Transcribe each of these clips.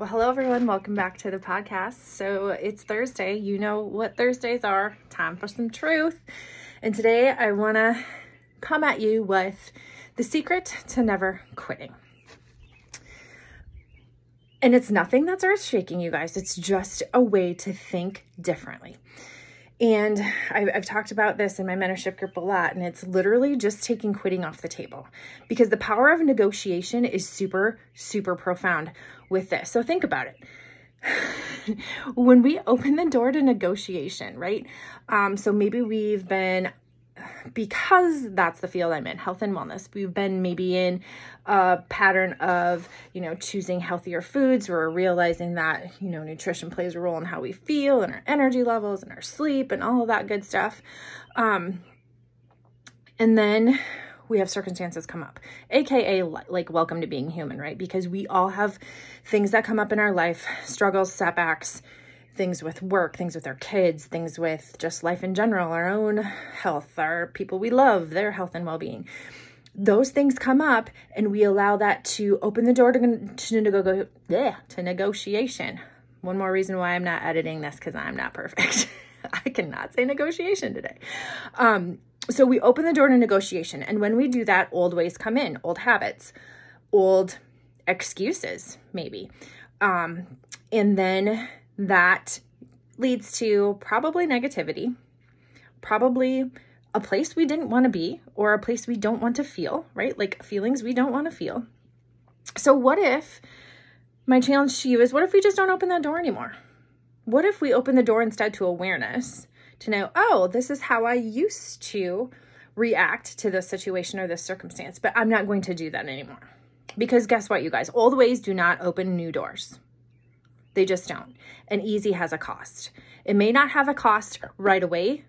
Well, hello everyone. Welcome back to the podcast. So it's Thursday. You know what Thursdays are. Time for some truth. And today I want to come at you with the secret to never quitting. And it's nothing that's earth shaking, you guys. It's just a way to think differently. And I've, I've, talked about this in my mentorship group a lot, and it's literally just taking quitting off the table because the power of negotiation is super, super profound with this. So think about it. when we open the door to negotiation, right? Um, so maybe we've been because that's the field I'm in, health and wellness. We've been maybe in a pattern of, you know, choosing healthier foods. We're realizing that, you know, nutrition plays a role in how we feel and our energy levels and our sleep and all of that good stuff. Um, and then we have circumstances come up, aka like welcome to being human, right? Because we all have things that come up in our life, struggles, setbacks, things with work, things with our kids, things with just life in general, our own health, our people we love, their health and well being. Those things come up, and we allow that to open the door to, to, nego- yeah, to negotiation. One more reason why I'm not editing this because I'm not perfect. I cannot say negotiation today. Um, so we open the door to negotiation. And when we do that, old ways come in, old habits, old excuses, maybe. Um, and then that leads to probably negativity, probably a place we didn't want to be or a place we don't want to feel, right? Like feelings we don't want to feel. So, what if my challenge to you is what if we just don't open that door anymore? What if we open the door instead to awareness to know, oh, this is how I used to react to this situation or this circumstance, but I'm not going to do that anymore. Because guess what, you guys? Old ways do not open new doors. They just don't. And easy has a cost. It may not have a cost right away,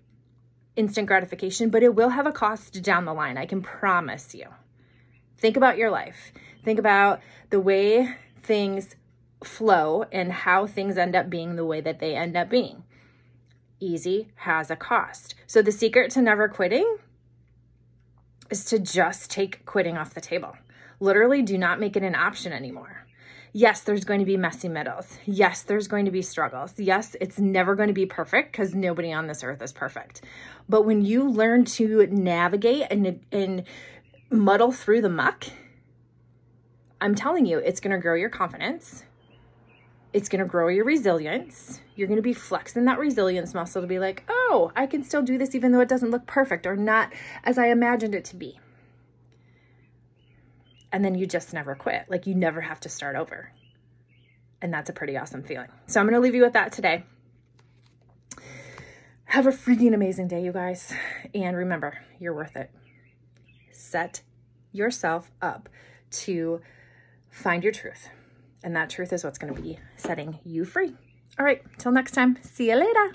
instant gratification, but it will have a cost down the line. I can promise you. Think about your life. Think about the way things flow and how things end up being the way that they end up being. Easy has a cost. So the secret to never quitting is to just take quitting off the table. Literally, do not make it an option anymore. Yes, there's going to be messy middles. Yes, there's going to be struggles. Yes, it's never going to be perfect because nobody on this earth is perfect. But when you learn to navigate and, and muddle through the muck, I'm telling you, it's going to grow your confidence. It's going to grow your resilience. You're going to be flexing that resilience muscle to be like, oh, I can still do this even though it doesn't look perfect or not as I imagined it to be and then you just never quit. Like you never have to start over. And that's a pretty awesome feeling. So I'm going to leave you with that today. Have a freaking amazing day, you guys. And remember, you're worth it. Set yourself up to find your truth. And that truth is what's going to be setting you free. All right, till next time. See you later.